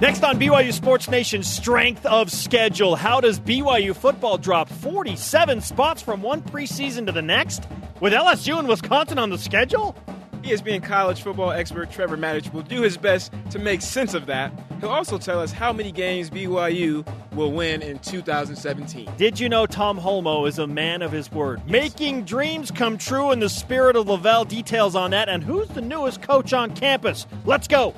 Next on BYU Sports Nation, strength of schedule. How does BYU football drop 47 spots from one preseason to the next? With LSU and Wisconsin on the schedule? ESPN college football expert Trevor Matich will do his best to make sense of that. He'll also tell us how many games BYU will win in 2017. Did you know Tom Holmoe is a man of his word? Yes. Making dreams come true in the spirit of LaVell. Details on that and who's the newest coach on campus. Let's go.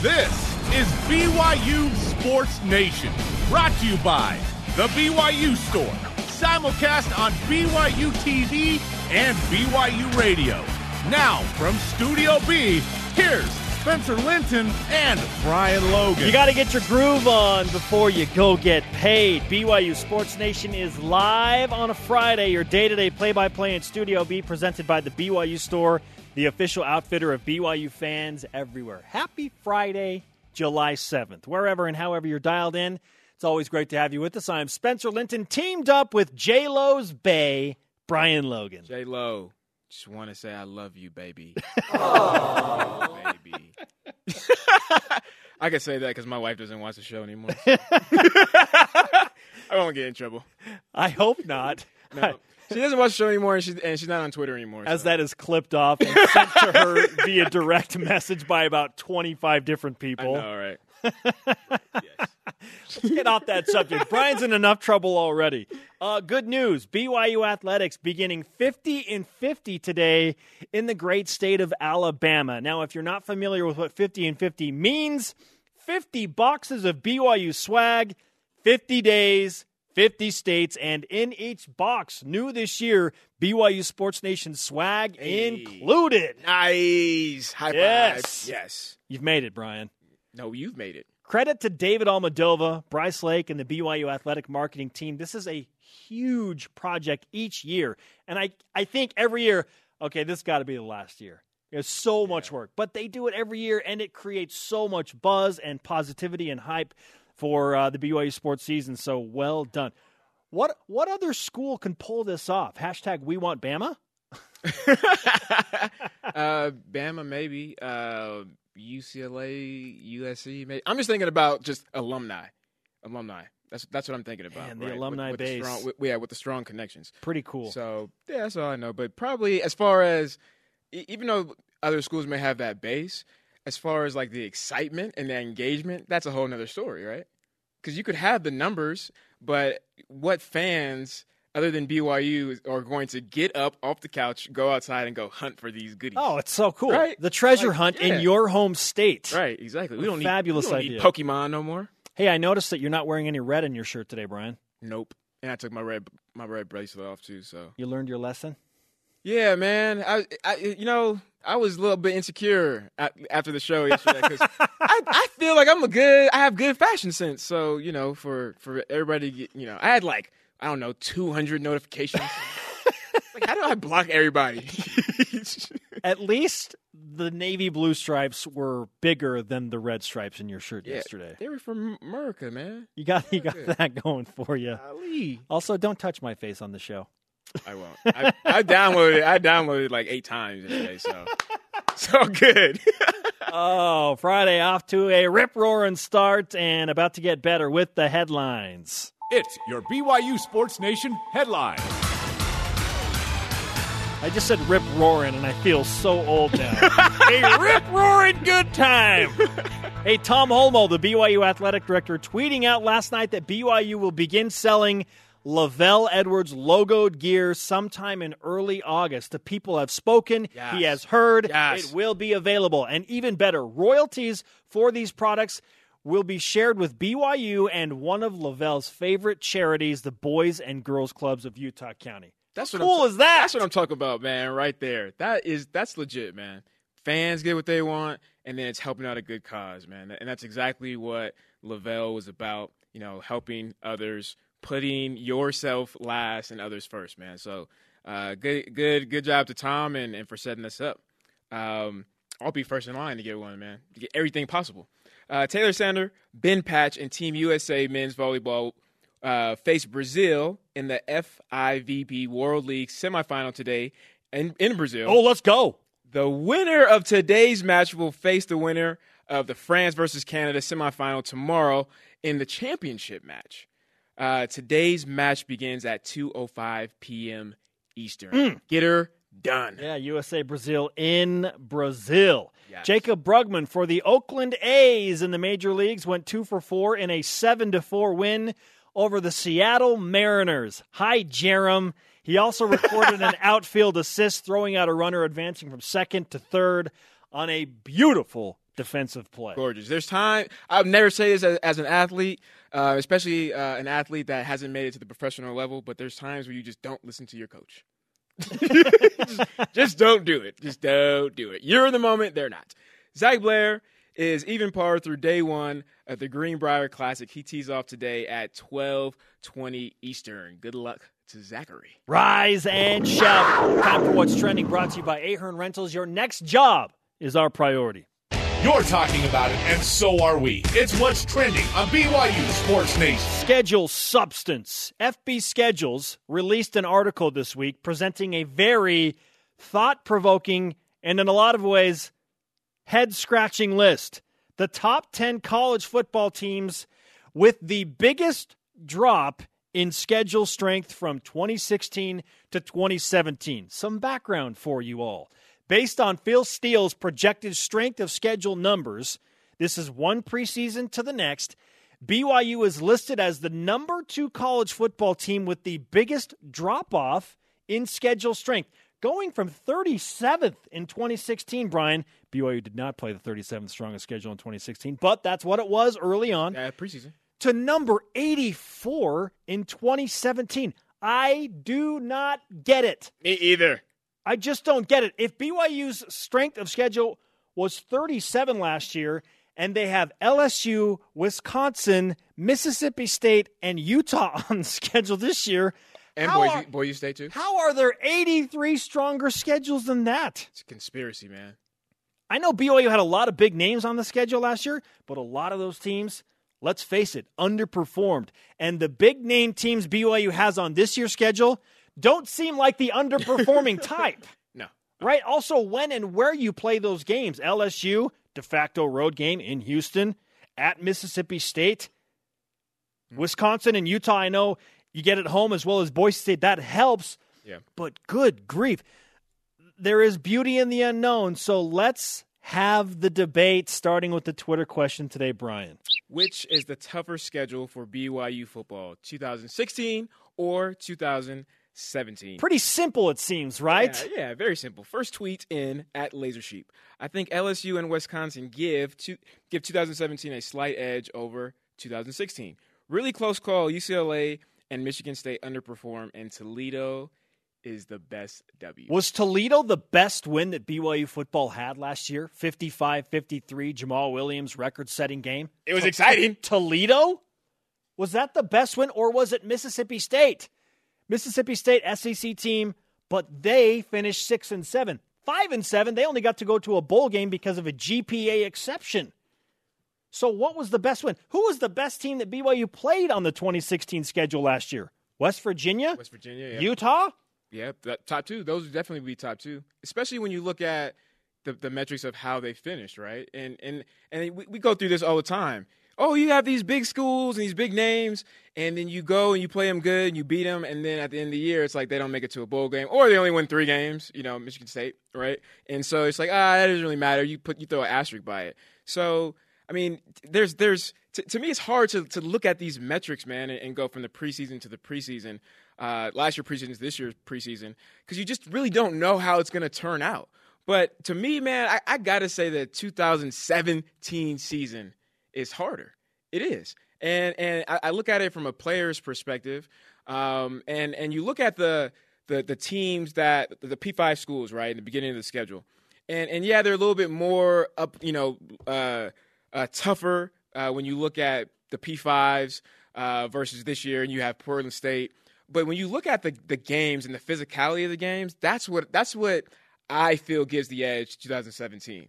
This is BYU Sports Nation, brought to you by The BYU Store, simulcast on BYU TV and BYU Radio. Now, from Studio B, here's Spencer Linton and Brian Logan. You got to get your groove on before you go get paid. BYU Sports Nation is live on a Friday, your day to day play by play in Studio B, presented by the BYU Store, the official outfitter of BYU fans everywhere. Happy Friday, July 7th. Wherever and however you're dialed in, it's always great to have you with us. I'm Spencer Linton, teamed up with J Lo's Bay, Brian Logan. J Lo. Just want to say I love you, baby. oh, baby. I can say that because my wife doesn't watch the show anymore. I won't get in trouble. I hope not. No. She doesn't watch the show anymore, and she's, and she's not on Twitter anymore. As so. that is clipped off and sent to her via direct message by about 25 different people. I know, right? yes. Let's get off that subject. Brian's in enough trouble already. Uh, good news BYU Athletics beginning 50 in 50 today in the great state of Alabama. Now, if you're not familiar with what 50 and 50 means, 50 boxes of BYU swag, 50 days, 50 states, and in each box, new this year, BYU Sports Nation swag hey. included. Nice. High yes. Five. Yes. You've made it, Brian. No, you've made it. Credit to David Almadova, Bryce Lake, and the BYU athletic marketing team. This is a huge project each year. And I, I think every year, okay, this got to be the last year. There's so yeah. much work, but they do it every year, and it creates so much buzz and positivity and hype for uh, the BYU sports season. So well done. What what other school can pull this off? Hashtag We Want Bama. uh, Bama, maybe. Uh, UCLA, USC. Maybe. I'm just thinking about just alumni, alumni. That's that's what I'm thinking about. And the right? alumni with, with base, the strong, with, yeah, with the strong connections. Pretty cool. So yeah, that's all I know. But probably as far as even though other schools may have that base, as far as like the excitement and the engagement, that's a whole other story, right? Because you could have the numbers, but what fans other than BYU are going to get up off the couch, go outside, and go hunt for these goodies. Oh, it's so cool! Right? The treasure like, hunt yeah. in your home state. Right, exactly. We don't fabulous need, we don't idea. Need Pokemon no more. Hey, I noticed that you're not wearing any red in your shirt today, Brian. Nope. And I took my red my red bracelet off too. So you learned your lesson. Yeah, man. I, I you know, I was a little bit insecure after the show yesterday because I, I feel like I'm a good, I have good fashion sense. So you know, for for everybody, to get, you know, I had like I don't know, 200 notifications. like, how do I block everybody? At least the navy blue stripes were bigger than the red stripes in your shirt yeah, yesterday. They were from America, man. You got you got that going for you. Ali. Also, don't touch my face on the show. I won't. I, I downloaded. I downloaded like eight times today, so so good. oh, Friday off to a rip roaring start and about to get better with the headlines. It's your BYU Sports Nation headline. I just said rip roaring, and I feel so old now. a rip roaring good time. hey, Tom Holmoe, the BYU athletic director, tweeting out last night that BYU will begin selling LaVell Edwards logoed gear sometime in early August. The people have spoken. Yes. He has heard. Yes. It will be available. And even better, royalties for these products will be shared with BYU and one of LaVell's favorite charities, the Boys and Girls Clubs of Utah County. That's what cool I'm, is that? That's what I'm talking about, man. Right there. That is that's legit, man. Fans get what they want, and then it's helping out a good cause, man. And that's exactly what Lavelle was about. You know, helping others, putting yourself last and others first, man. So, uh, good, good, good job to Tom and, and for setting this up. Um, I'll be first in line to get one, man. To get everything possible. Uh, Taylor Sander, Ben Patch, and Team USA men's volleyball uh, face Brazil in the FIVB World League semifinal today in, in Brazil. Oh, let's go. The winner of today's match will face the winner of the France versus Canada semifinal tomorrow in the championship match. Uh, today's match begins at 2:05 p.m. Eastern. Get her done. Yeah, USA Brazil in Brazil. Yes. Jaycob Brugman for the Oakland A's in the major leagues went two for four in a seven to four win over the Seattle Mariners. Hi, Jerem. He also recorded an outfield assist, throwing out a runner advancing from second to third on a beautiful defensive play. Gorgeous. There's time. I would never say this as, as an athlete, uh, especially uh, an athlete that hasn't made it to the professional level. But there's times where you just don't listen to your coach. just, just don't do it. Just don't do it. You're in the moment. They're not. Zac Blair is even par through day one of the Greenbrier Classic. He tees off today at 12:20 Eastern. Good luck to Zachary. Rise and shout. Time for what's trending. Brought to you by Ahern Rentals. Your next job is our priority. You're talking about it, and so are we. It's what's trending on BYU Sports Nation. Schedule substance. FB Schedules released an article this week presenting a very thought provoking and, in a lot of ways, head scratching list. The top 10 college football teams with the biggest drop in schedule strength from 2016 to 2017. Some background for you all. Based on Phil Steele's projected strength of schedule numbers, this is one preseason to the next. BYU is listed as the number two college football team with the biggest drop off in schedule strength. Going from 37th in 2016, Brian, BYU did not play the 37th strongest schedule in 2016, but that's what it was early on, Uh, preseason. to number 84 in 2017. I do not get it. Me either. I just don't get it. If BYU's strength of schedule was 37 last year, and they have LSU, Wisconsin, Mississippi State, and Utah on the schedule this year, And how Boise, are, Boise State too. how are there 83 stronger schedules than that? It's a conspiracy, man. I know BYU had a lot of big names on the schedule last year, but a lot of those teams, let's face it, underperformed. And the big name teams BYU has on this year's schedule don't seem like the underperforming type. No. Right? Also, when and where you play those games. LSU, de facto road game in Houston, at Mississippi State. Hmm. Wisconsin and Utah, I know you get at home as well as Boise State. That helps. Yeah. But good grief. There is beauty in the unknown. So let's have the debate, starting with the Twitter question today, Brian. Which is the tougher schedule for BYU football, 2016 or 2017? Pretty simple, it seems, right? Yeah, yeah, very simple. First tweet in at Lasersheep. I think LSU and Wisconsin give to, give 2017 a slight edge over 2016. Really close call. UCLA and Michigan State underperform, and Toledo is the best W. Was Toledo the best win that BYU football had last year? 55 53, Jamaal Williams record setting game? It was exciting. Toledo? Was that the best win, or was it Mississippi State? Mississippi State SEC team, but they finished six and seven. Five and seven, they only got to go to a bowl game because of a GPA exception. So, what was the best win? Who was the best team that BYU played on the 2016 schedule last year? West Virginia? West Virginia, yeah. Utah? Yeah, that, top two. Those would definitely be top two, especially when you look at the, the metrics of how they finished, right? And and and we, we go through this all the time. Oh, you have these big schools and these big names, and then you go and you play them good and you beat them, and then at the end of the year, it's like they don't make it to a bowl game, or they only win three games. You know, Michigan State, right? And so it's like ah, that doesn't really matter. You put you throw an asterisk by it. So I mean, there's there's to, to me, it's hard to to look at these metrics, man, and, and go from the preseason to the preseason uh, last year preseason to this year's preseason because you just really don't know how it's going to turn out. But to me, man, I, I got to say that 2017 season is harder. It is, and and I, I look at it from a player's perspective, um, and and you look at the the the teams that the P5 schools right in the beginning of the schedule, and and yeah, they're a little bit more up, you know, uh, uh, tougher uh, when you look at the P5s uh, versus this year, and you have Portland State. But when you look at the the games and the physicality of the games, that's what that's what I feel gives the edge 2017.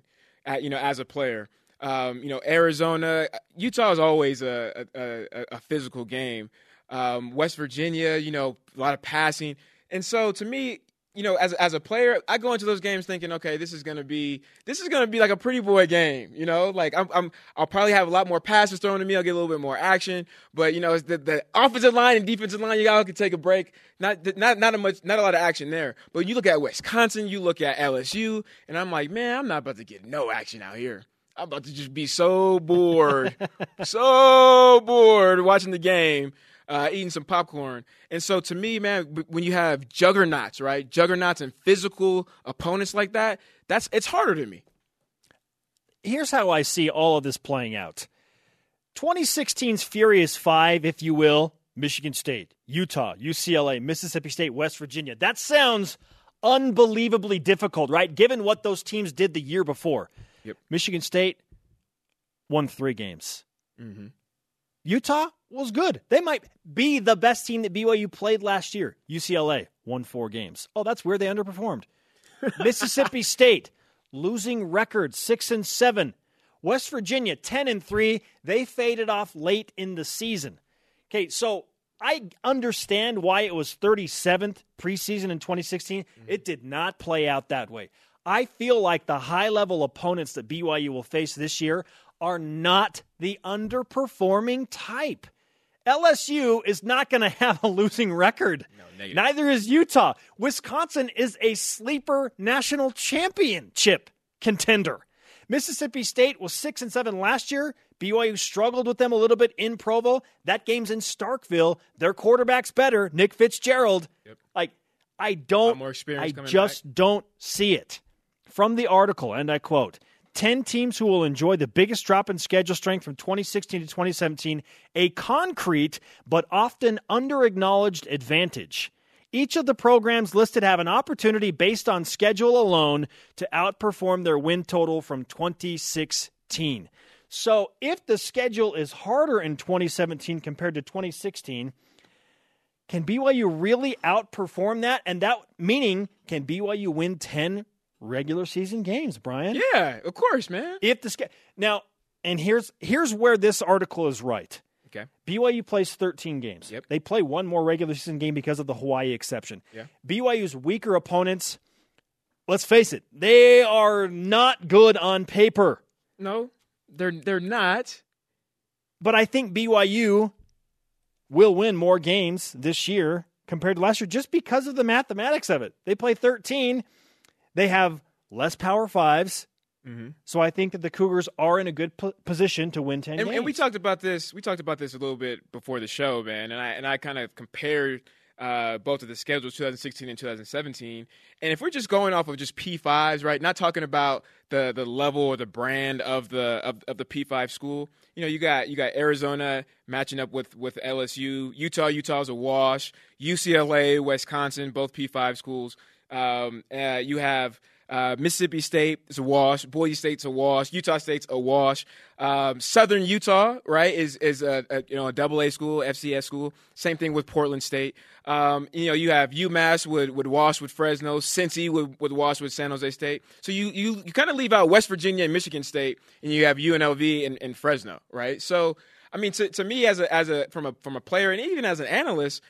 You know, as a player, um, you know, Arizona, Utah is always a a, a, physical game. Um, West Virginia, you know, a lot of passing, and so to me, you know, as as a player, I go into those games thinking, okay, this is gonna be this is gonna be like a pretty boy game. You know, like I'm, I'm I'll probably have a lot more passes thrown to me. I'll get a little bit more action. But you know, it's the, the offensive line and defensive line, you guys can take a break. Not not not a much, not a lot of action there. But you look at Wisconsin, you look at LSU, and I'm like, man, I'm not about to get no action out here. I'm about to just be so bored, so bored watching the game uh, eating some popcorn. And so to me, man, when you have juggernauts, right? Juggernauts and physical opponents like that, that's it's harder to me. Here's how I see all of this playing out. 2016's Furious Five, if you will, Michigan State, Utah, UCLA, Mississippi State, West Virginia. That sounds unbelievably difficult, right? Given what those teams did the year before. Yep. Michigan State won three games. Mm-hmm. Utah was good. They might be the best team that BYU played last year. UCLA won four games. Oh, that's where they underperformed. Mississippi State losing record six and seven. West Virginia ten and three. They faded off late in the season. Okay, so I understand why it was 37th preseason in 2016. Mm-hmm. It did not play out that way. I feel like the high level opponents that BYU will face this year are not the underperforming type. LSU is not going to have a losing record. No, Neither is Utah. Wisconsin is a sleeper national championship contender. Mississippi State was 6 and 7 last year. BYU struggled with them a little bit in Provo. That game's in Starkville. Their quarterback's better, Nick Fitzgerald. Yep. Like I don't I just back. don't see it. From the article, and I quote, 10 teams who will enjoy the biggest drop in schedule strength from 2016 to 2017, a concrete but often under-acknowledged advantage. Each of the programs listed have an opportunity based on schedule alone to outperform their win total from 2016. So, if the schedule is harder in 2017 compared to 2016, can BYU really outperform that? And that meaning, can BYU win 10 regular season games, Brian. Yeah, of course, man. If the now, and here's here's where this article is right. Okay. BYU plays 13 games. Yep. They play one more regular season game because of the Hawaii exception. Yeah. BYU's weaker opponents, let's face it, they are not good on paper. No, they're they're not. But I think BYU will win more games this year compared to last year just because of the mathematics of it. They play 13 they have less Power 5s mm-hmm. So I think that the Cougars are in a good p- position to win ten and, games. And we talked about this. We talked about this a little bit before the show, man. And I and I kind of compared uh, both of the schedules, 2016 and 2017. And if we're just going off of just P5s, right? Not talking about the the level or the brand of the of, of the P5 school. You know, you got you got Arizona matching up with with LSU, Utah. Utah's a wash. UCLA, Wisconsin, both P5 schools. Um, uh, you have uh, Mississippi State is a wash. Boise State's a wash. Utah State's a wash. Um, Southern Utah, right, is is a, a, you know a double A school, FCS school. Same thing with Portland State. Um, you know, you have UMass would would wash with Fresno. Cincy would would wash with San Jose State. So you you, you kind of leave out West Virginia and Michigan State, and you have UNLV and, and Fresno, right? So I mean, to, to me as a as a from a from a player and even as an analyst,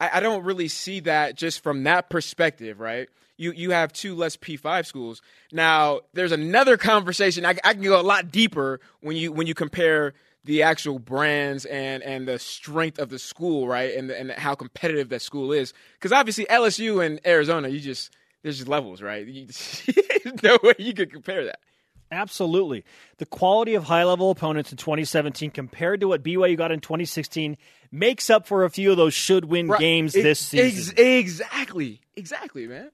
I, I don't really see that just from that perspective, right? You you have two less P5 schools. Now, there's another conversation. I, I can go a lot deeper when you when you compare the actual brands and and the strength of the school, right? And and how competitive that school is. Because obviously LSU and Arizona, you just there's just levels, right? You, no way you could compare that. Absolutely. The quality of high level opponents in 2017 compared to what BYU got in 2016 makes up for a few of those should win right. games this season. Ex- exactly. Exactly, man.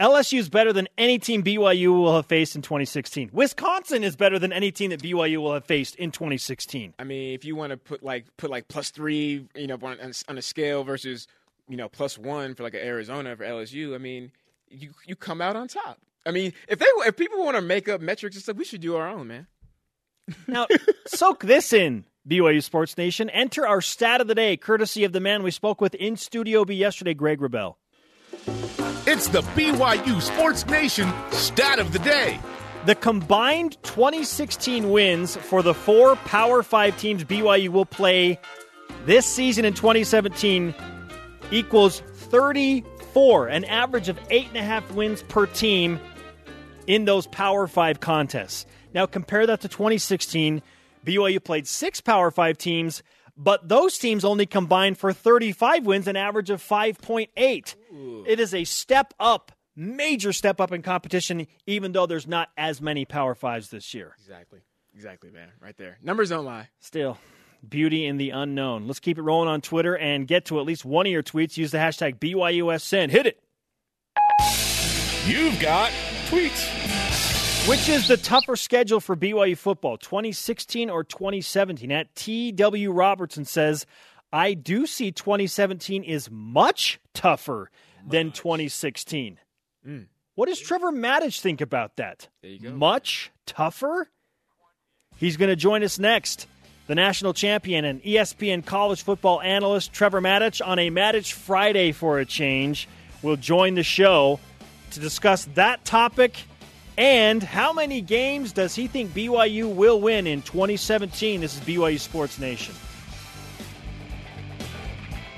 LSU is better than any team BYU will have faced in 2016. Wisconsin is better than any team that BYU will have faced in 2016. I mean, if you want to put like put like plus three, you know, on, on a scale versus you know plus one for like an Arizona for LSU, I mean, you you come out on top. I mean, if they if people want to make up metrics and stuff, we should do our own, man. Now, soak this in, BYU Sports Nation. Enter our stat of the day, courtesy of the man we spoke with in Studio B yesterday, Greg Wrubell. It's the BYU Sports Nation stat of the day. The combined 2016 wins for the four Power 5 teams BYU will play this season in 2017 equals 34 an average of eight and a half wins per team in those Power Five contests. Now compare that to 2016. BYU played six Power Five teams, but those teams only combined for 35 wins, an average of 5.8. It is a step up, major step up in competition, even though there's not as many Power Fives this year. Exactly. Exactly, man. Right there. Numbers don't lie. Still, beauty in the unknown. Let's keep it rolling on Twitter and get to at least one of your tweets. Use the hashtag BYUSN. Hit it. You've got tweets. Which is the tougher schedule for BYU football, 2016 or 2017? At TW Robertson says, I do see 2017 is much tougher than 2016. Mm. What does Trevor Matich think about that? There you go. Much tougher? He's going to join us next. The national champion and ESPN college football analyst Trevor Matich on a Matich Friday for a change will join the show to discuss that topic and how many games does he think BYU will win in 2017. This is BYU Sports Nation.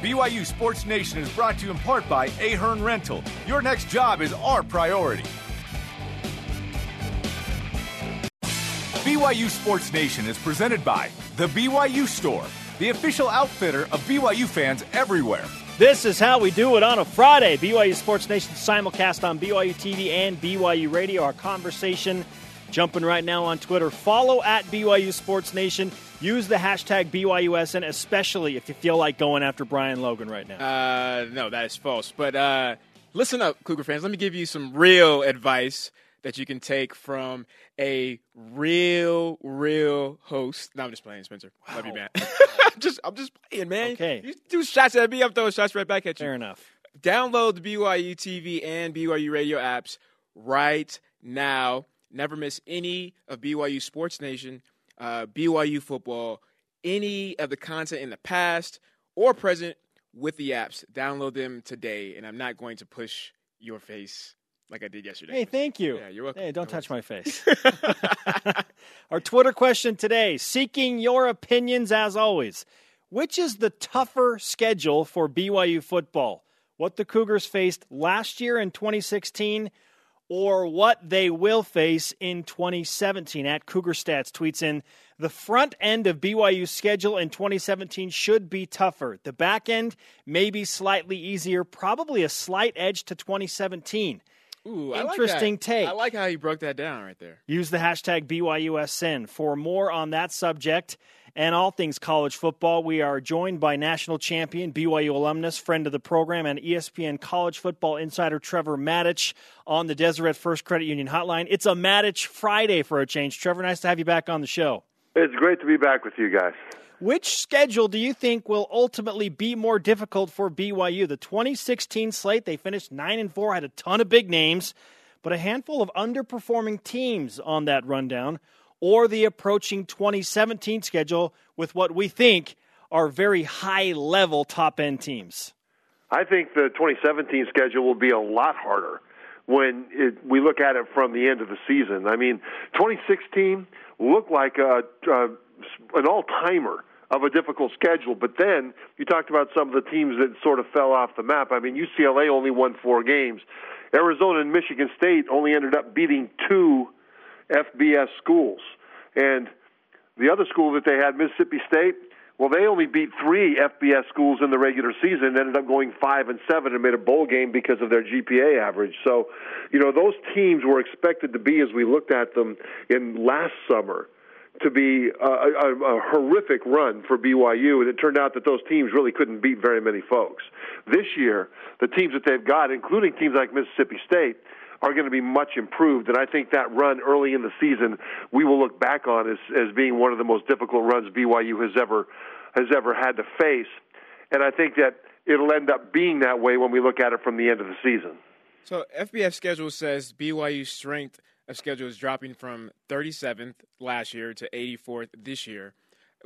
BYU Sports Nation is brought to you in part by Ahern Rental. Your next job is our priority. BYU Sports Nation is presented by The BYU Store, the official outfitter of BYU fans everywhere. This is how we do it on a Friday. BYU Sports Nation simulcast on BYU TV and BYU Radio. Our conversation jumping right now on Twitter. Follow at BYU Sports Nation. Use the hashtag BYUSN, especially if you feel like going after Brian Logan right now. Uh, no, that is false. But uh, listen up, Cougar fans. Let me give you some real advice that you can take from a real, real host. No, I'm just playing, Spencer. Love you, man. I'm just, I'm just playing, man. Okay. You do shots at me, I'm throwing shots right back at you. Fair enough. Download the BYU TV and BYU radio apps right now. Never miss any of BYU Sports Nation, uh, BYU football, any of the content in the past or present with the apps. Download them today, and I'm not going to push your face like I did yesterday. Hey, thank you. Yeah, you're welcome. Hey, don't No touch my face. Our Twitter question today seeking your opinions as always. Which is the tougher schedule for BYU football? What the Cougars faced last year in 2016 or what they will face in 2017? At Cougar Stats tweets in the front end of BYU's schedule in 2017 should be tougher. The back end may be slightly easier, probably a slight edge to 2017. Ooh, I like Interesting take. I like how you broke that down right there. Use the hashtag BYUSN for more on that subject and all things college football. We are joined by national champion, BYU alumnus, friend of the program, and ESPN college football insider Trevor Matich on the Deseret First Credit Union hotline. It's a Matich Friday for a change. Trevor, nice to have you back on the show. It's great to be back with you guys. Which schedule do you think will ultimately be more difficult for BYU? The 2016 slate, they finished 9 and 4, had a ton of big names, but a handful of underperforming teams on that rundown, or the approaching 2017 schedule with what we think are very high level top end teams. I think the 2017 schedule will be a lot harder when it, we look at it from the end of the season. I mean, 2016 looked like a, an all timer of a difficult schedule, but then you talked about some of the teams that sort of fell off the map. I mean, UCLA only won four games. Arizona and Michigan State only ended up beating two FBS schools. And the other school that they had, Mississippi State, well, they only beat three FBS schools in the regular season, ended up going five and seven, and made a bowl game because of their GPA average. So, you know, those teams were expected to be, as we looked at them in last summer, to be a, a, a horrific run for BYU, and it turned out that those teams really couldn't beat very many folks. This year, the teams that they've got, including teams like Mississippi State, are going to be much improved. And I think that run early in the season we will look back on as, as being one of the most difficult runs BYU has ever has ever had to face. And I think that it'll end up being that way when we look at it from the end of the season. So FBS schedule says BYU strength of schedule is dropping from 37th last year to 84th this year.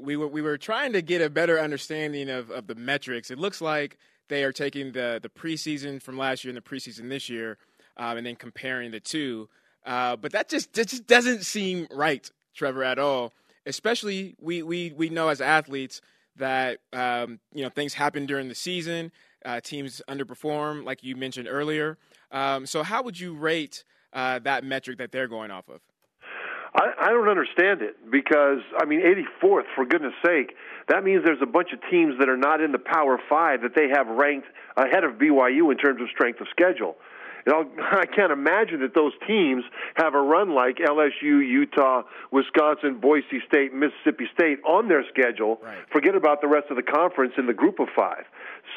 We were we were trying to get a better understanding of, of the metrics. It looks like they are taking the the preseason from last year and the preseason this year, um, and then comparing the two. Uh, but that just that just doesn't seem right, Trevor, at all. Especially we we we know as athletes that um, you know things happen during the season. uh, teams underperform, like you mentioned earlier. Um, so, how would you rate uh, that metric that they're going off of? I, I don't understand it because I mean, 84th for goodness sake. That means there's a bunch of teams that are not in the Power Five that they have ranked ahead of BYU in terms of strength of schedule. I can't imagine that those teams have a run like LSU, Utah, Wisconsin, Boise State, Mississippi State on their schedule. Right. Forget about the rest of the conference in the group of five.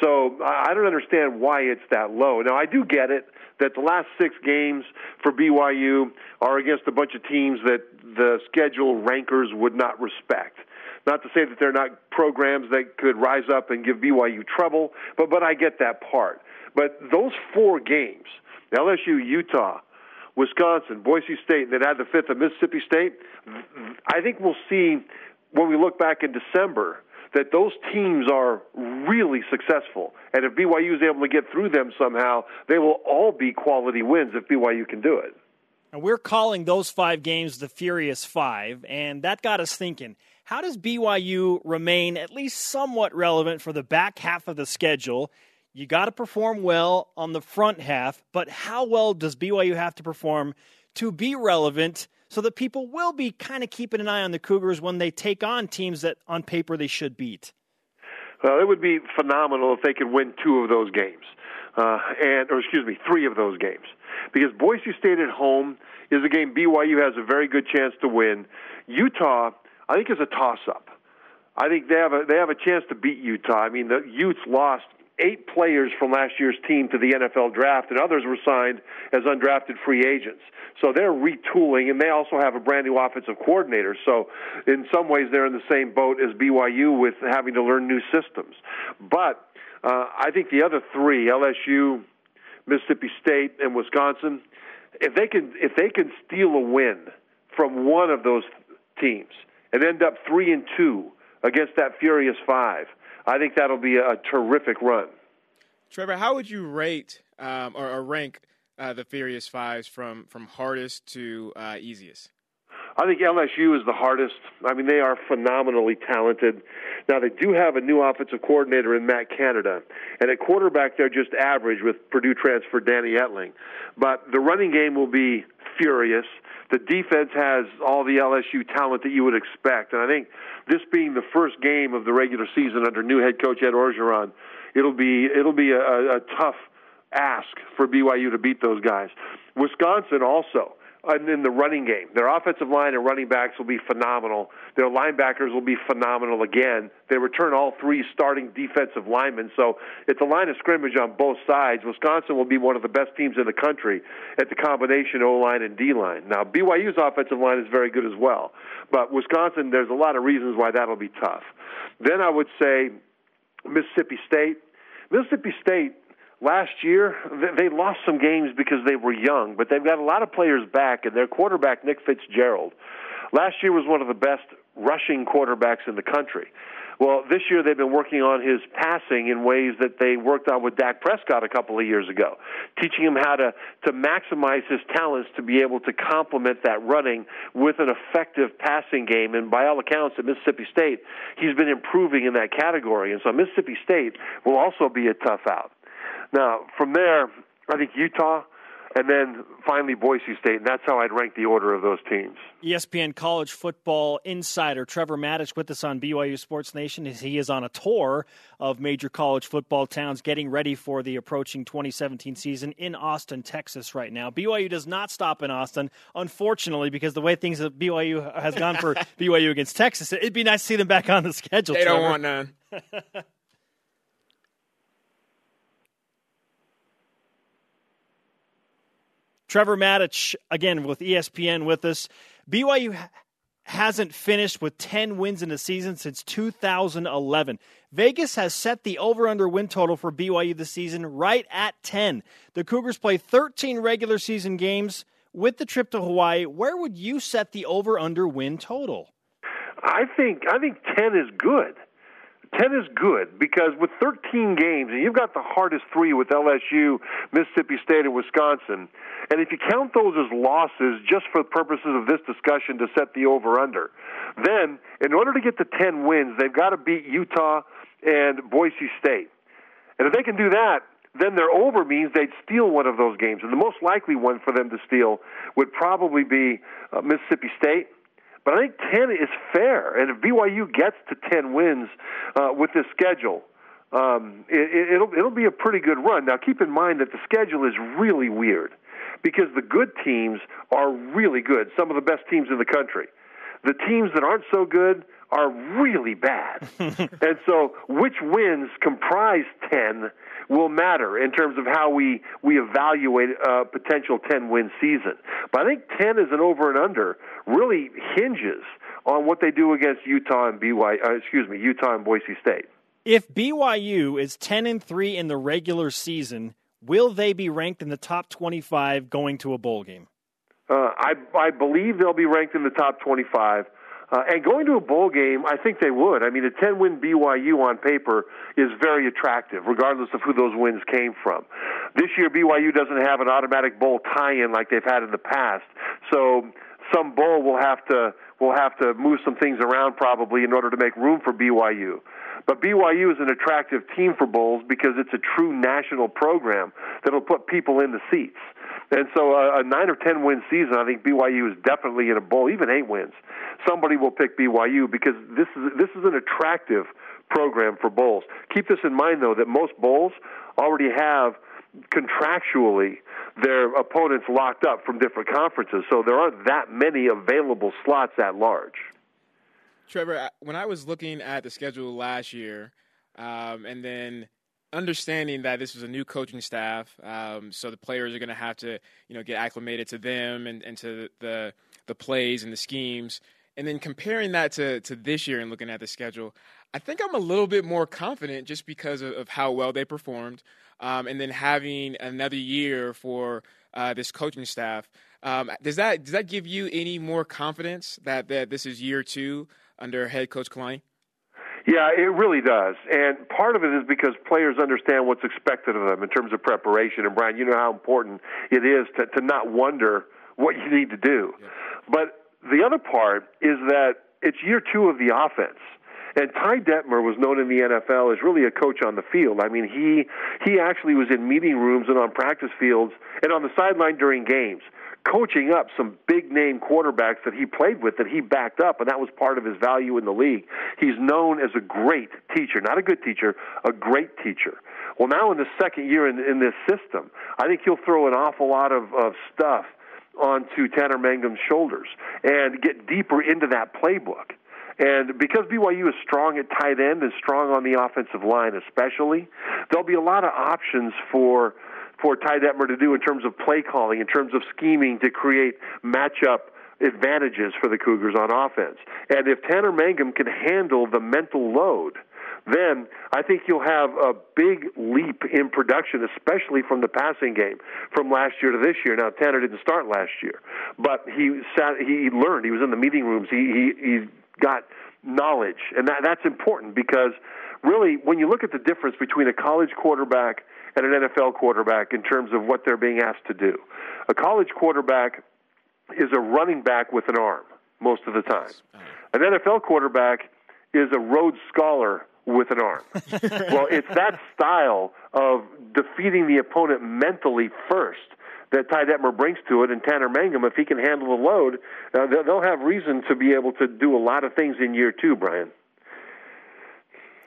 So I don't understand why it's that low. Now I do get it that the last six games for BYU are against a bunch of teams that the schedule rankers would not respect. Not to say that they're not programs that could rise up and give BYU trouble, but but I get that part. But those four games, LSU, Utah, Wisconsin, Boise State, and then add the fifth of Mississippi State, I think we'll see when we look back in December that those teams are really successful. And if BYU is able to get through them somehow, they will all be quality wins if BYU can do it. And we're calling those five games the Furious Five, and that got us thinking how does BYU remain at least somewhat relevant for the back half of the schedule? You got to perform well on the front half, but how well does BYU have to perform to be relevant so that people will be kind of keeping an eye on the Cougars when they take on teams that on paper they should beat? Well, it would be phenomenal if they could win two of those games, uh, and or excuse me, three of those games, because Boise State at home is a game BYU has a very good chance to win. Utah, I think, is a toss-up. I think they have a they have a chance to beat Utah. I mean, the Utes lost eight players from last year's team to the NFL draft, and others were signed as undrafted free agents. So they're retooling, and they also have a brand new offensive coordinator. So in some ways, they're in the same boat as BYU with having to learn new systems. But uh, I think the other three, LSU, Mississippi State, and Wisconsin, if they can if they can steal a win from one of those teams and end up three and two against that furious five, I think that'll be a terrific run. Trevor, how would you rate um, or, or, rank uh, the Furious Fives from from hardest to uh, easiest? I think LSU is the hardest. I mean, they are phenomenally talented. Now, they do have a new offensive coordinator in Matt Canada. And at quarterback, they're just average with Purdue transfer Danny Etling. But the running game will be furious. The defense has all the LSU talent that you would expect. And I think this being the first game of the regular season under new head coach Ed Orgeron, it'll be, it'll be a, a tough ask for BYU to beat those guys. Wisconsin also and in the running game. Their offensive line and running backs will be phenomenal. Their linebackers will be phenomenal again. They return all three starting defensive linemen, so it's a line of scrimmage on both sides. Wisconsin will be one of the best teams in the country at the combination O line and D line. Now, BYU's offensive line is very good as well, but Wisconsin, there's a lot of reasons why that'll be tough. Then I would say Mississippi State. Mississippi State last year they lost some games because they were young, but they've got a lot of players back, and their quarterback Nick Fitzgerald last year was one of the best rushing quarterbacks in the country. Well, this year they've been working on his passing in ways that they worked on with Dak Prescott a couple of years ago, teaching him how to to maximize his talents to be able to complement that running with an effective passing game. And by all accounts, at Mississippi State, he's been improving in that category. And so Mississippi State will also be a tough out. Now, from there, I think Utah, and then finally Boise State, and that's how I'd rank the order of those teams. ESPN college football insider Trevor Matich with us on BYU Sports Nation. He is on a tour of major college football towns getting ready for the approaching 2017 season in Austin, Texas right now. BYU does not stop in Austin, unfortunately, because the way things at BYU has gone for BYU against Texas, it'd be nice to see them back on the schedule. They Trevor. don't want none. Trevor Matich, again, with ESPN with us. BYU hasn't finished with 10 wins in a season since 2011. Vegas has set the over under win total for BYU this season right at 10. The Cougars play 13 regular season games with the trip to Hawaii. Where would you set the over under win total? I think I think 10 is good. 10 is good because with 13 games, and you've got the hardest three with LSU, Mississippi State, and Wisconsin, and if you count those as losses just for the purposes of this discussion to set the over under, then in order to get to 10 wins, they've got to beat Utah and Boise State. And if they can do that, then their over means they'd steal one of those games. And the most likely one for them to steal would probably be uh, Mississippi State. But I think 10 is fair. And if BYU gets to 10 wins uh, with this schedule, um, it, it'll it'll be a pretty good run. Now, keep in mind that the schedule is really weird because the good teams are really good. Some of the best teams in the country. The teams that aren't so good are really bad. and so, which wins comprise 10 will matter in terms of how we, we evaluate a potential 10 win season. But I think 10 is an over and under really hinges on what they do against Utah and BY, uh, excuse me, Utah and Boise State. If BYU is 10 and 3 in the regular season, will they be ranked in the top 25 going to a bowl game? Uh, I, I believe they'll be ranked in the top 25. Uh, and going to a bowl game, I think they would. I mean, a 10 win BYU on paper is very attractive, regardless of who those wins came from. This year, BYU doesn't have an automatic bowl tie in like they've had in the past. So some bowl will have to will have to move some things around probably in order to make room for BYU. But BYU is an attractive team for bowls because it's a true national program that'll put people in the seats. And so a, a nine or ten win season, I think BYU is definitely in a bowl. Even eight wins, somebody will pick BYU because this is this is an attractive program for bowls. Keep this in mind, though, that most bowls already have contractually their opponents locked up from different conferences, so there aren't that many available slots at large. Trevor, when I was looking at the schedule last year, um, and then understanding that this was a new coaching staff, um, so the players are going to have to, you know, get acclimated to them and, and to the the plays and the schemes, and then comparing that to to this year and looking at the schedule, I think I'm a little bit more confident just because of, of how well they performed, um, and then having another year for uh, this coaching staff. Um, does that does that give you any more confidence that that this is year two under head coach Kalani? Yeah, it really does. And part of it is because players understand what's expected of them in terms of preparation. And Brian, you know how important it is to, to not wonder what you need to do. Yeah. But the other part is that it's year two of the offense. And Ty Detmer was known in the NFL as really a coach on the field. I mean, he he actually was in meeting rooms and on practice fields and on the sideline during games coaching up some big name quarterbacks that he played with that he backed up, and that was part of his value in the league. He's known as a great teacher, not a good teacher, a great teacher. Well, now in the second year in, in this system, I think he'll throw an awful lot of, of stuff onto Tanner Mangum's shoulders and get deeper into that playbook. And because BYU is strong at tight end and strong on the offensive line, especially, there'll be a lot of options for for Ty Detmer to do in terms of play calling, in terms of scheming to create matchup advantages for the Cougars on offense. And if Tanner Mangum can handle the mental load, then I think you'll have a big leap in production, especially from the passing game from last year to this year. Now Tanner didn't start last year, but he sat, he learned. He was in the meeting rooms. He he, he got knowledge, and that that's important because really, when you look at the difference between a college quarterback and an NFL quarterback in terms of what they're being asked to do. A college quarterback is a running back with an arm most of the time. An NFL quarterback is a Rhodes Scholar with an arm. well, it's that style of defeating the opponent mentally first that Ty Detmer brings to it, and Tanner Mangum, if he can handle the load, uh, they'll have reason to be able to do a lot of things in year two, Brian.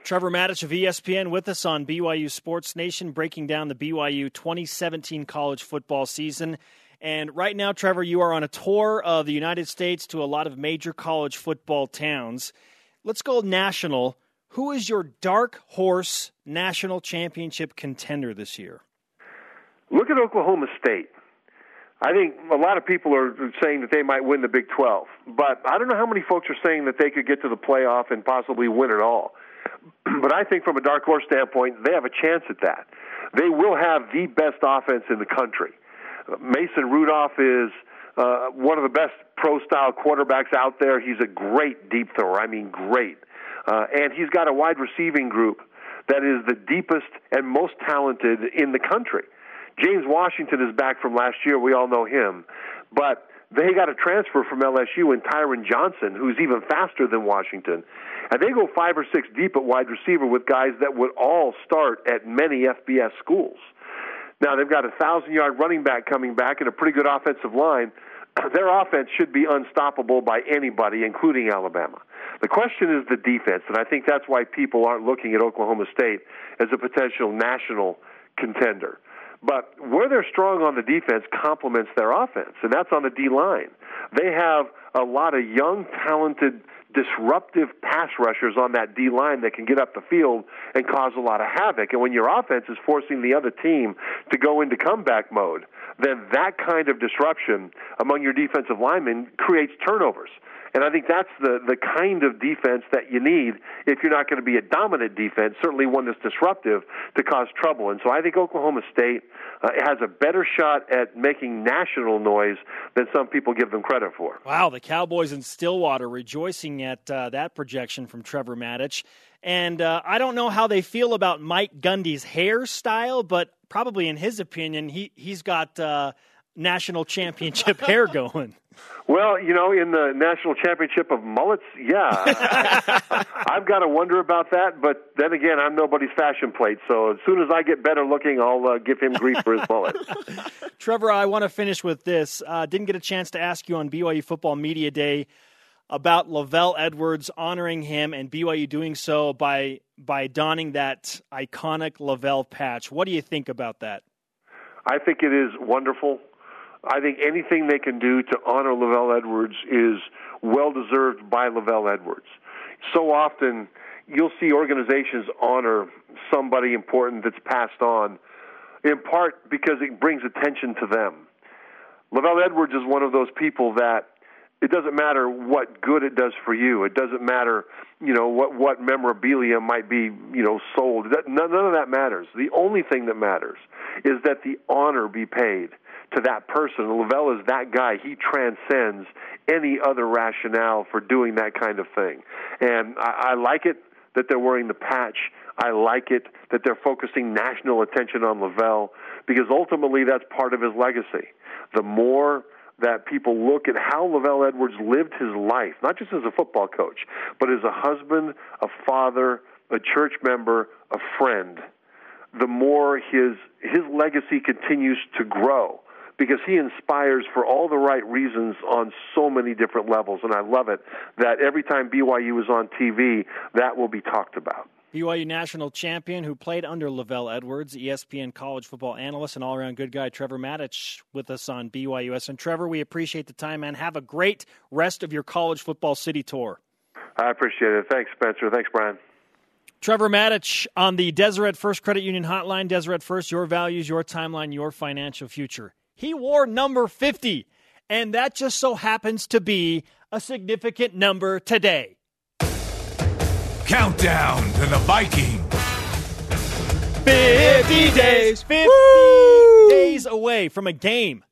Trevor Matich of ESPN with us on BYU Sports Nation, breaking down the BYU 2017 college football season. And right now, Trevor, you are on a tour of the United States to a lot of major college football towns. Let's go national. Who is your dark horse national championship contender this year? Look at Oklahoma State. I think a lot of people are saying that they might win the Big 12, but I don't know how many folks are saying that they could get to the playoff and possibly win it all. But I think from a dark horse standpoint, they have a chance at that. They will have the best offense in the country. Mason Rudolph is uh, one of the best pro style quarterbacks out there. He's a great deep thrower. I mean, great. Uh, and he's got a wide receiving group that is the deepest and most talented in the country. James Washington is back from last year. We all know him. But they got a transfer from LSU in Tyron Johnson, who's even faster than Washington. And they go five or six deep at wide receiver with guys that would all start at many FBS schools. Now they've got a thousand yard running back coming back and a pretty good offensive line. Their offense should be unstoppable by anybody, including Alabama. The question is the defense, and I think that's why people aren't looking at Oklahoma State as a potential national contender. But where they're strong on the defense complements their offense, and that's on the D line. They have a lot of young, talented, disruptive pass rushers on that D line that can get up the field and cause a lot of havoc. And when your offense is forcing the other team to go into comeback mode, then that kind of disruption among your defensive linemen creates turnovers. And I think that's the, the kind of defense that you need if you're not going to be a dominant defense, certainly one that's disruptive to cause trouble. And so I think Oklahoma State uh, has a better shot at making national noise than some people give them credit for. Wow, the Cowboys in Stillwater rejoicing at uh, that projection from Trevor Matich. And uh, I don't know how they feel about Mike Gundy's hairstyle, but probably in his opinion, he, he's got uh, national championship hair going. Well, you know, in the national championship of mullets, yeah, I, have got to wonder about that. But then again, I'm nobody's fashion plate, so as soon as I get better looking, I'll uh, give him grief for his mullet. Trevor, I want to finish with this. Uh, didn't get a chance to ask you on BYU Football Media Day about LaVell Edwards honoring him and BYU doing so by by donning that iconic LaVell patch. What do you think about that? I think it is wonderful. I think anything they can do to honor LaVell Edwards is well deserved by LaVell Edwards. So often, you'll see organizations honor somebody important that's passed on, in part because it brings attention to them. LaVell Edwards is one of those people that it doesn't matter what good it does for you. It doesn't matter, you know, what what memorabilia might be, you know, sold. None, none of that matters. The only thing that matters is that the honor be paid to that person. LaVell is that guy. He transcends any other rationale for doing that kind of thing. And I, I like it that they're wearing the patch. I like it that they're focusing national attention on LaVell because ultimately that's part of his legacy. The more that people look at how LaVell Edwards lived his life, not just as a football coach, but as a husband, a father, a church member, a friend, the more his his legacy continues to grow because he inspires for all the right reasons on so many different levels. And I love it that every time BYU is on TV, that will be talked about. BYU national champion who played under LaVell Edwards, ESPN college football analyst, and all around good guy Trevor Matich with us on BYUS. And Trevor, we appreciate the time, and Have a great rest of your college football city tour. I appreciate it. Thanks, Spencer. Thanks, Brian. Trevor Matich on the Deseret First Credit Union Hotline. Deseret First, your values, your timeline, your financial future. He wore number 50, and that just so happens to be a significant number today. Countdown to the Viking. 50 days, 50 Woo! days away from a game.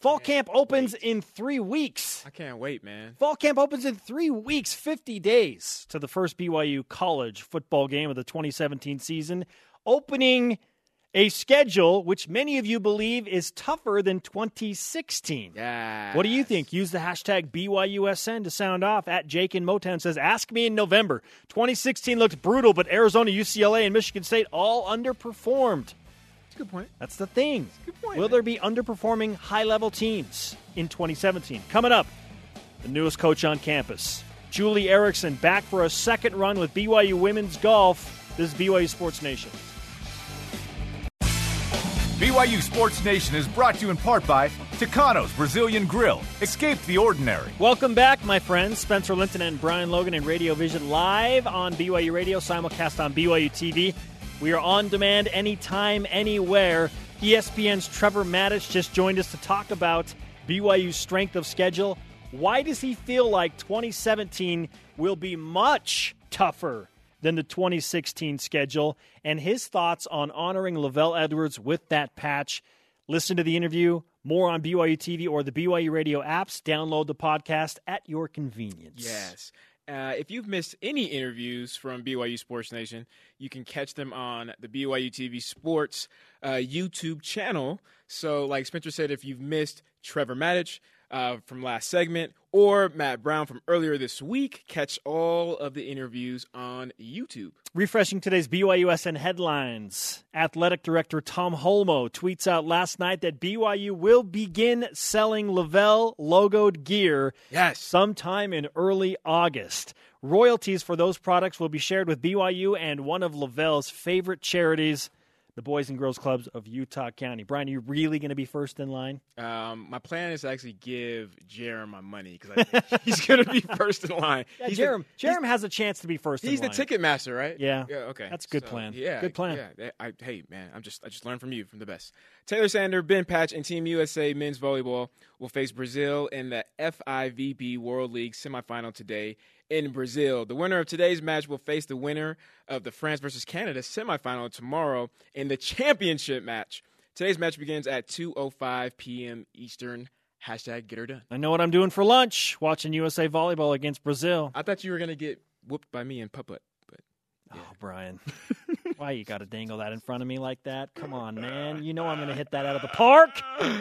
Fall camp opens in three weeks. I can't wait, man. Fall camp opens in three weeks, 50 days to the first BYU college football game of the 2017 season. Opening a schedule which many of you believe is tougher than 2016. Yeah. What do you think? Use the hashtag BYUSN to sound off. At Jake in Motown says, Ask me in November. 2016 looked brutal, but Arizona, UCLA, and Michigan State all underperformed. That's a good point. That's the thing. good point. Will man. there be underperforming high level teams in 2017? Coming up, the newest coach on campus. Julie Erickson back for a second run with BYU women's golf. This is BYU Sports Nation. BYU Sports Nation is brought to you in part by Tucanos Brazilian Grill. Escape the ordinary. Welcome back, my friends. Spencer Linton and Brian Logan in Radio Vision live on BYU Radio, simulcast on BYU TV. We are on demand anytime, anywhere. ESPN's Trevor Matich just joined us to talk about BYU's strength of schedule. Why does he feel like 2017 will be much tougher than the 2016 schedule, and his thoughts on honoring LaVell Edwards with that patch. Listen to the interview, more on BYU TV or the BYU radio apps. Download the podcast at your convenience. Yes. Uh, if you've missed any interviews from BYU Sports Nation, you can catch them on the BYU TV Sports uh, YouTube channel. So, like Spencer said, if you've missed Trevor Matich uh, from last segment or Matt Brown from earlier this week, catch all of the interviews on YouTube. Refreshing today's BYUSN headlines. Athletic Director Tom Holmoe tweets out last night that BYU will begin selling LaVell logoed gear Yes. sometime in early August. Royalties for those products will be shared with BYU and one of LaVell's favorite charities, the Boys and Girls Clubs of Utah County. Brian, are you really going to be first in line? Um, my plan is to actually give Jerem my money because he's going to be first in line. Yeah, he's the- Jerem, Jerem has a chance to be first He's the line. ticket master, right? Yeah. Yeah. Okay. That's a good So, plan. Yeah. Good plan. Yeah. I, hey, man, I'm just I just learned from you, from the best. Taylor Sander, Ben Patch, and Team USA men's volleyball will face Brazil in the FIVB World League semifinal today in Brazil. The winner of today's match will face the winner of the France versus Canada semifinal tomorrow in the championship match. Today's match begins at 2:05 p.m. Eastern. Hashtag get her done. I know what I'm doing for lunch, watching USA Volleyball against Brazil. I thought you were gonna get whooped by me in putt putt, but Oh, Brian. Why you got to dangle that in front of me like that? Come on, man. You know I'm going to hit that out of the park.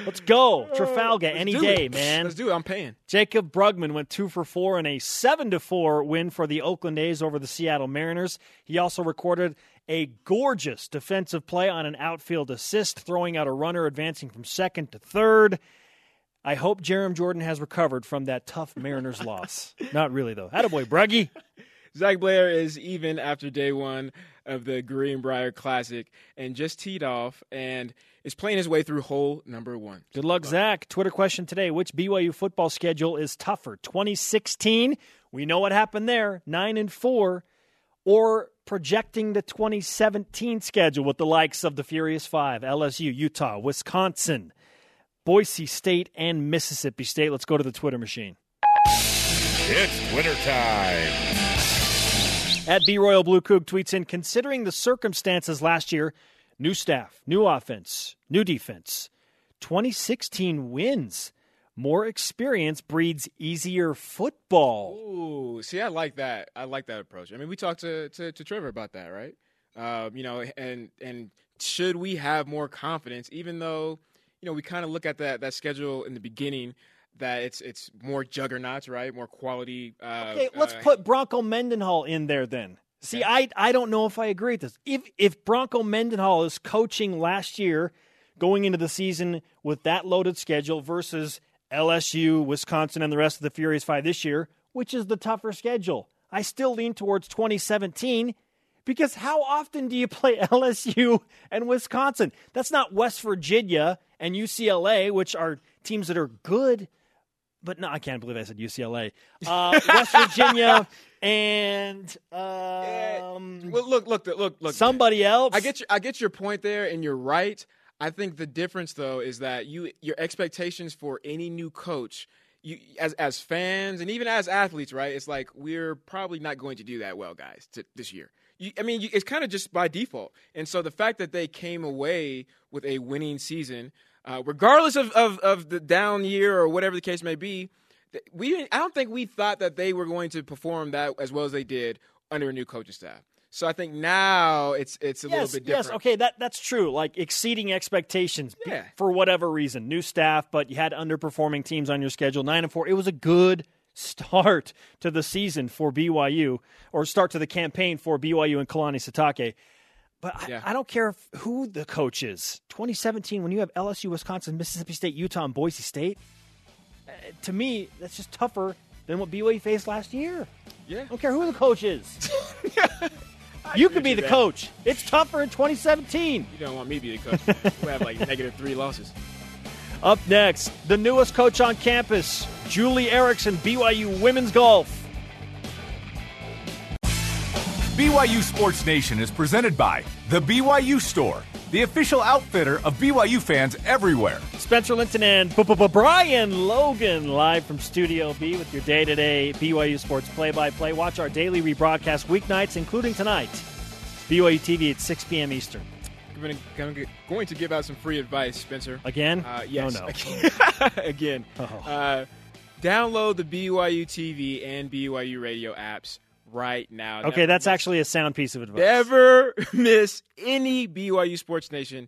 Let's go. Trafalgar any do day, it. man. Let's do it. I'm paying. Jaycob Brugman went two for four in a seven to four win for the Oakland A's over the Seattle Mariners. He also recorded a gorgeous defensive play on an outfield assist, throwing out a runner advancing from second to third. I hope Jerem Jordan has recovered from that tough Mariners loss. Not really though. Attaboy, Bruggy. Zac Blair is even after day one of the Greenbrier Classic and just teed off and is playing his way through hole number one. Good luck, Zach. Twitter question today Which BYU football schedule is tougher? 2016, we know what happened there, 9 and 4, or projecting the 2017 schedule with the likes of the Furious Five, LSU, Utah, Wisconsin, Boise State, and Mississippi State? Let's go to the Twitter machine. It's wintertime. At B Royal Blue Coug tweets in, considering the circumstances last year, new staff, new offense, new defense, 2016 wins. More experience breeds easier football. Ooh, see, I like that. I like that approach. I mean, we talked to, to, to Trevor about that, right? Um, you know, and and should we have more confidence, even though you know we kind of look at that that schedule in the beginning that it's it's more juggernauts, right? More quality. Uh, Okay, let's uh, put Bronco Mendenhall in there then. See, I I don't know if I agree with this. If if Bronco Mendenhall is coaching last year, going into the season with that loaded schedule versus LSU, Wisconsin, and the rest of the Furious Five this year, which is the tougher schedule? I still lean towards 2017 because how often do you play LSU and Wisconsin? That's not West Virginia and UCLA, which are teams that are good, but no, I can't believe I said UCLA. Uh, West Virginia and um, Well, look, look, look, look. somebody else. I get your, I get your point there, and you're right. I think the difference though is that you your expectations for any new coach, you as as fans and even as athletes, right? It's like we're probably not going to do that well, guys, to, this year. You, I mean, you, it's kind of just by default. And so the fact that they came away with a winning season, uh, regardless of, of of the down year or whatever the case may be, we didn't- I don't think we thought that they were going to perform that as well as they did under a new coaching staff. So I think now it's it's a yes, little bit different. yes, okay, that that's true. Like exceeding expectations Yeah. for whatever reason. New staff, but you had underperforming teams on your schedule. Nine and four. It was a good start to the season for BYU, or start to the campaign for BYU and Kalani Sitake. But I, Yeah. I don't care who the coach is. 2017, when you have LSU, Wisconsin, Mississippi State, Utah, and Boise State, uh, to me, that's just tougher than what BYU faced last year. Yeah. I don't care who the coach is. you could be the that. coach. It's tougher in 2017. You don't want me to be the coach. we have like negative three losses. Up next, the newest coach on campus, Julie Erickson, BYU women's golf. BYU Sports Nation is presented by The BYU Store, the official outfitter of BYU fans everywhere. Spencer Linton and B- B- B- Brian Logan live from Studio B with your day to day BYU Sports play by play. Watch our daily rebroadcast weeknights, including tonight. BYU TV at 6 p.m. Eastern. I'm gonna, I'm gonna- give out some free advice, Spencer. Again? Uh, yes. Oh, no. Again. Oh. Uh, Download the BYU TV and BYU radio apps right now. Okay, Never that's miss- actually a sound piece of advice. Never miss any BYU Sports Nation,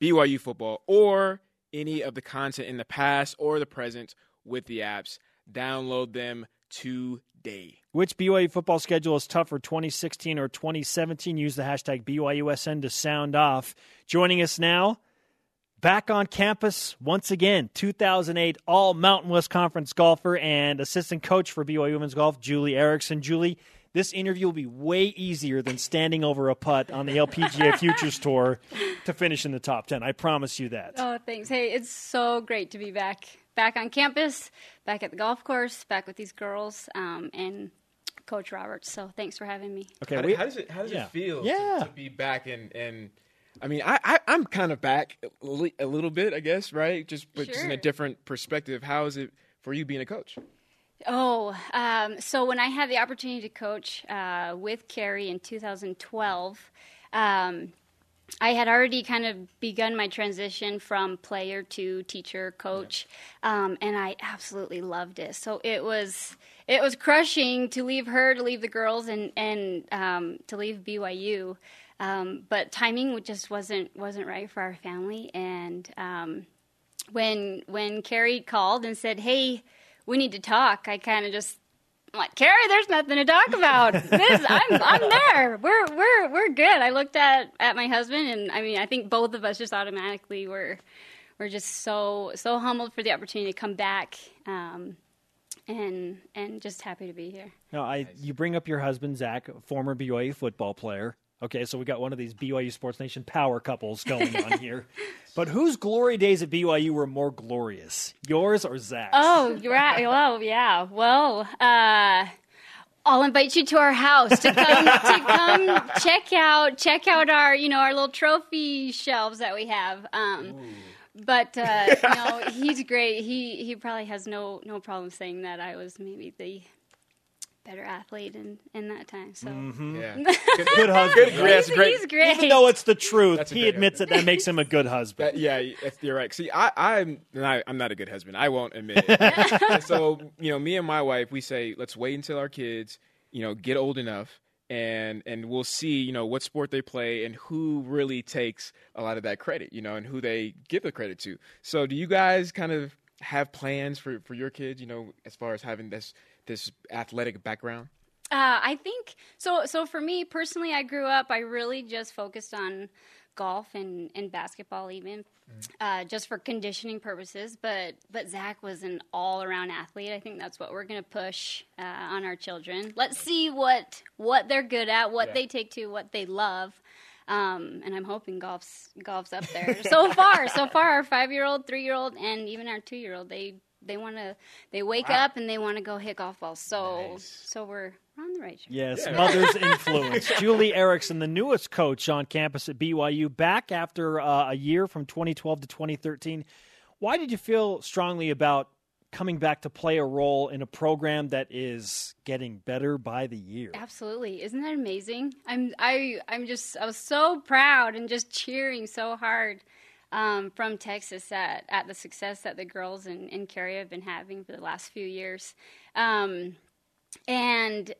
BYU football, or any of the content in the past or the present with the apps. Download them today. Which BYU football schedule is tougher, 2016 or 2017? Use the hashtag BYUSN to sound off. Joining us now, back on campus once again, 2008 All Mountain West Conference golfer and assistant coach for BYU Women's Golf, Julie Erickson. Julie, this interview will be way easier than standing over a putt on the LPGA Futures Tour to finish in the top 10. I promise you that. Oh, thanks. Hey, it's so great to be back, back on campus, back at the golf course, back with these girls, um, and Coach Roberts. So thanks for having me. Okay, How, we- how does it how does yeah. it feel Yeah. to, to be back and and I mean I, I I'm kind of back a li- a little bit I guess right just but just in a different perspective. How is it for you being a coach? Oh, um, so when I had the opportunity to coach uh, with Carrie in 2012, um, I had already kind of begun my transition from player to teacher coach, um, and I absolutely loved it. So it was it was crushing to leave her, to leave the girls, and and um, to leave BYU. Um, but timing just wasn't wasn't right for our family, and um, when when Carrie called and said, "Hey, we need to talk," I kind of just I'm like, Carrie, there's nothing to talk about. This, I'm, I'm there. We're, we're, we're good. I looked at, at my husband, and I mean, I think both of us just automatically were, were just so, so humbled for the opportunity to come back, um, and, and just happy to be here. No, I you bring up your husband Zach, former BYU football player. Okay, so we got one of these BYU Sports Nation power couples going on here. But whose glory days at BYU were more glorious, yours or Zach's? Oh, right. Well, yeah. Well, uh, I'll invite you to our house to come to come check out check out our you know our little trophy shelves that we have. Um, but uh, know he's great. He he probably has no no problem saying that I was maybe the better athlete in in that time. So mm-hmm. Yeah, good husband. Good, that's he's, great. he's great. Even though it's the truth, he great admits it. That makes him a good husband. That- yeah, that's, you're right. See, I, I'm not, I'm not a good husband. I won't admit it. So, you know, me and my wife, we say, let's wait until our kids, you know, get old enough, and and we'll see, you know, what sport they play and who really takes a lot of that credit, you know, and who they give the credit to. So, do you guys kind of have plans for for your kids, you know, as far as having this this athletic background? Uh, I think so. So for me personally, I grew up. I really just focused on golf and, and basketball, even uh, just for conditioning purposes. But but Zach was an all around athlete. I think that's what we're going to push uh, on our children. Let's see what what they're good at, what they take to, what they love. Um, and I'm hoping golf's golf's up there. so far, so far, our five year old, three year old, and even our two year old, they they want to they wake up and they want to go hit golf balls. So so we're we're on the right track. Yes, mother's influence. Julie Erickson, the newest coach on campus at BYU, back after uh, a year from 2012 to 2013. Why did you feel strongly about coming back to play a role in a program that is getting better by the year? Absolutely, isn't that amazing? I'm I I'm just I was so proud and just cheering so hard um, from Texas at at the success that the girls and, and Carrie have been having for the last few years. Um, and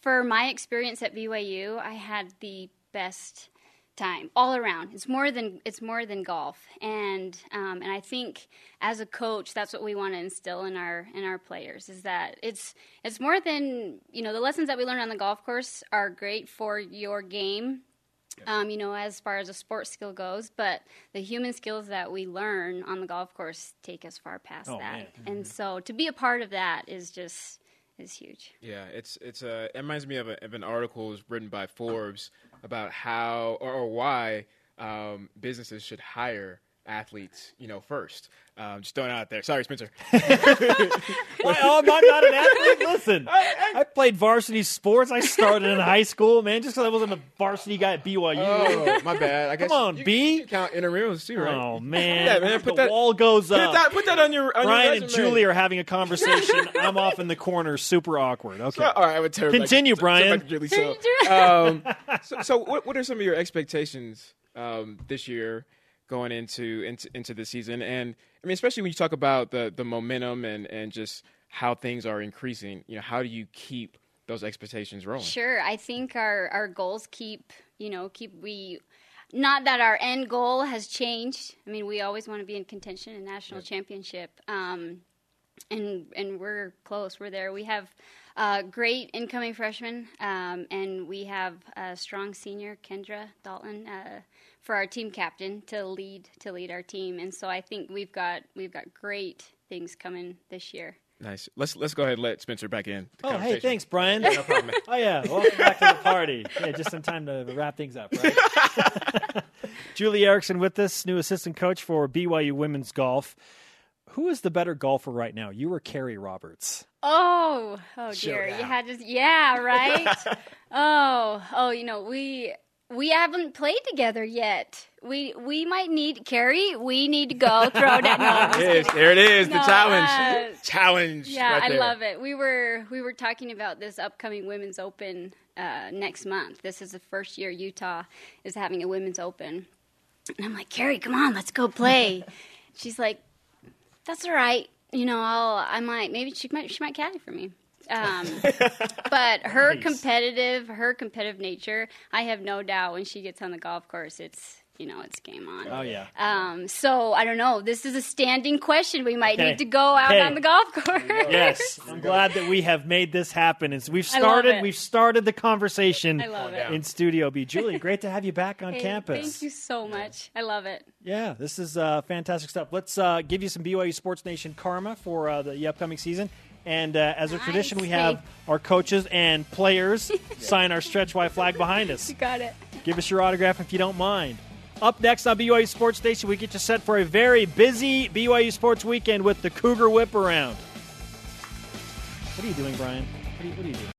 for my experience at BYU, I had the best time all around. It's more than it's more than golf, and um, and I think as a coach, that's what we want to instill in our in our players is that it's it's more than you know the lessons that we learn on the golf course are great for your game. Um, you know, as far as a sports skill goes, but the human skills that we learn on the golf course take us far past Oh, that. man. And so, to be a part of that is just is huge. Yeah, it's it's a. It reminds me of, a, of an article was written by Forbes about how or, or why um, businesses should hire athletes. You know, first. Um, just throwing it out there. Sorry, Spencer. Why, oh, I'm not, not an athlete. Listen, I played varsity sports. I started in high school, man. Just because I wasn't a varsity guy at BYU. Oh, my bad. I guess Come on, you, B. You count intramurals too, right? Oh man, Yeah, man, put the that- wall goes Put up. that, put that on your on Brian your and. Julie are having a conversation. I'm off in the corner, super awkward. Okay. All right, I would tell her back- Continue, so- so Brian. back Julie. So, um, so, so what, what are some of your expectations um, this year going into, into into the season? And I mean, especially when you talk about the the momentum and and just how things are increasing, you know, how do you keep those expectations rolling? Sure, I think our our goals keep you know keep we. Not that our end goal has changed. I mean, we always want to be in contention in national championship, um, and and we're close. We're there. We have uh, great incoming freshmen, um, and we have a strong senior, Kendra Dalton, uh, for our team captain to lead to lead our team. And so I think we've got we've got great things coming this year. Nice. Let's let's go ahead and let Spencer back in. the Oh, hey, thanks, Brian. No problem. man. Oh yeah, welcome back to the party. Yeah, just in time to wrap things up, right? Julie Erickson with us, new assistant coach for BYU women's golf. Who is the better golfer right now, you or Carrie Roberts? Oh, oh dear. You had to, yeah, right. oh, oh, you know we we haven't played together yet. We we might need Carrie. We need to go throw down. No, I'm There it is. kidding. There it is. The challenge. uh, challenge. Yeah, right I there. love it. We were we were talking about this upcoming Women's Open uh, next month. This is the first year Utah is having a Women's Open, and I'm like, Carrie, come on, let's go play. She's like, That's all right. You know, I'll I might maybe she might she might caddy for me. Um, but her Nice. competitive her competitive nature, I have no doubt when she gets on the golf course, it's you know it's game on. Oh yeah. Um, so I don't know. This is a standing question. We might Okay. need to go out Okay. on the golf course. Yes, I'm glad that we have made this happen. It's, we've started. it. We've started the conversation I love it. in Studio B. Julie, great to have you back on Hey, campus. Thank you so much. I love it. Yeah, this is uh, fantastic stuff. Let's uh, give you some BYU Sports Nation karma for uh, the upcoming season. And uh, as a Nice. tradition, we have our coaches and players sign our stretch Y flag behind us. You got it. Give us your autograph if you don't mind. Up next on BYU Sports Station, we get you set for a very busy BYU Sports weekend with the Cougar Whip Around. What are you doing, Brian? What are you, what are you doing?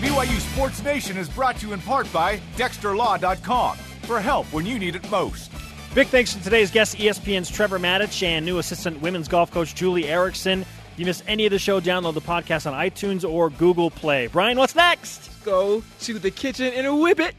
BYU Sports Nation is brought to you in part by DexterLaw.com for help when you need it most. Big thanks to today's guest, E ESPN's Trevor Matich and new assistant women's golf coach Julie Erickson. If you missed any of the show, download the podcast on iTunes or Google Play. Brian, what's next? Go to the kitchen and whip it.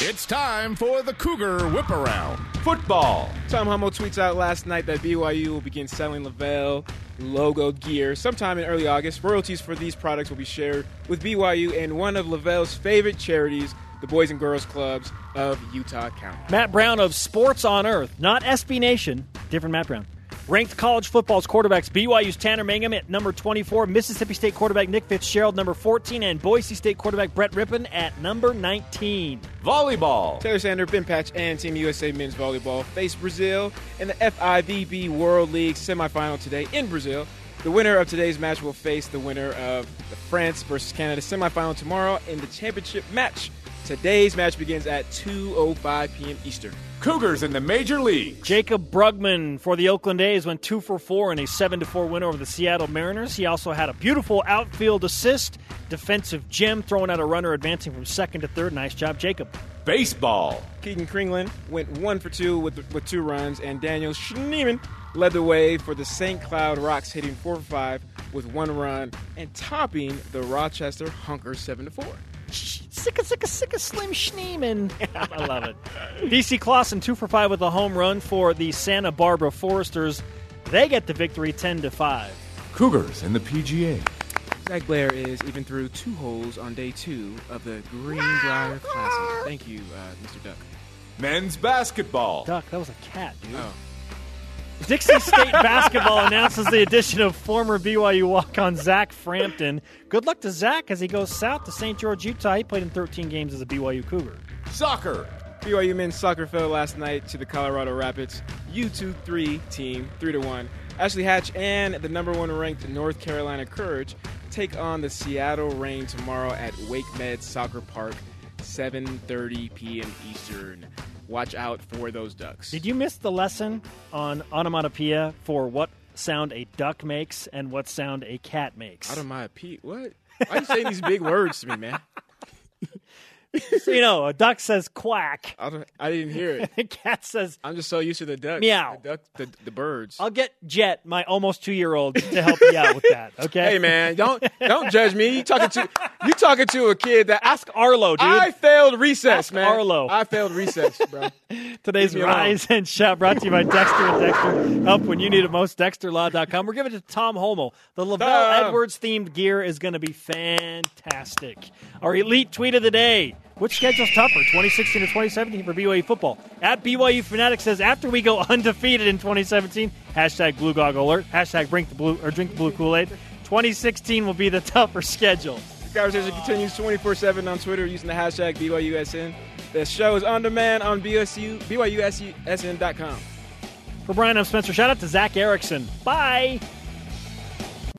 It's time for the Cougar Whip Around. Football. Tom Holmoe tweets out last night that BYU will begin selling LaVell logo gear sometime in early August. Royalties for these products will be shared with BYU and one of LaVell's favorite charities, the Boys and Girls Clubs of Utah County. Matt Brown of Sports on Earth, not SB Nation, different Matt Brown. Ranked college football's quarterbacks BYU's Tanner Mangum at number 24, Mississippi State quarterback Nick Fitzgerald number 14, and Boise State quarterback Brett Rypien at number 19. Volleyball. Taylor Sander, Ben Patch, and Team USA men's volleyball face Brazil in the FIVB World League semifinal today in Brazil. The winner of today's match will face the winner of the France versus Canada semifinal tomorrow in the championship match. Today's match begins at 2:05 p.m. Eastern. Cougars in the major leagues. Jaycob Brugman for the Oakland A's went two for four in a seven to four win over the Seattle Mariners. He also had a beautiful outfield assist, defensive gem, throwing out a runner, advancing from second to third. Nice job, Jaycob. Baseball. Keegan Kringland went one for two with, with two runs, and Daniel Schneemann led the way for the St. Cloud Rox, hitting four for five with one run and topping the Rochester Honkers seven to four. Sicka, sicka, sicka, Slim Schneemann. I love it. DC Clausen, two for five with a home run for the Santa Barbara Foresters. They get the victory 10 to 5. Cougars and the PGA. Zac Blair is even through two holes on day two of the Greenbrier Classic. Thank you, uh, Mr. Duck. Men's basketball. Duck, that was a cat, dude. Oh. Dixie State basketball announces the addition of former BYU walk-on Zach Frampton. Good luck to Zach as he goes south to St. George, Utah. He played in 13 games as a BYU Cougar. Soccer. BYU men's soccer fell last night to the Colorado Rapids U23 team, three to one. Ashley Hatch and the number one ranked North Carolina Courage take on the Seattle Reign tomorrow at Wake Med Soccer Park, 7:30 p.m. Eastern. Watch out for those ducks. Did you miss the lesson on onomatopoeia for what sound a duck makes and what sound a cat makes? Out of my Pete, what? Why are you saying these big words to me, man? so, you know, a duck says quack, I, don't, I didn't hear it. a cat says I'm just so used to the ducks. Meow. The, duck, the, the birds. I'll get Jet, my almost two year old, to help you out with that. Okay. Hey man, don't don't judge me. You talking to you talking to a kid that Ask Arlo, dude. I failed recess, Ask man. Arlo. I failed recess, bro. Today's Leave me alone. Rise and Shout brought to you by Dexter and Dexter. Help when you need it most. DexterLaw.com. We're giving it to Tom Holmoe. The LaVell Tom. Edwards themed gear is going to be fantastic. Our elite tweet of the day. Which schedule's tougher, 2016 or 2017 for BYU football? At BYU Fanatic says after we go undefeated in 2017, hashtag Blue Goggle Alert, hashtag drink the blue or drink the blue Kool Aid. 2016 will be the tougher schedule. The conversation continues 24 7 on Twitter using the hashtag BYUSN. The show is on demand on BSU, BYUSN.com. For Brian, I'm Spencer. Shout out to Zach Erickson. Bye.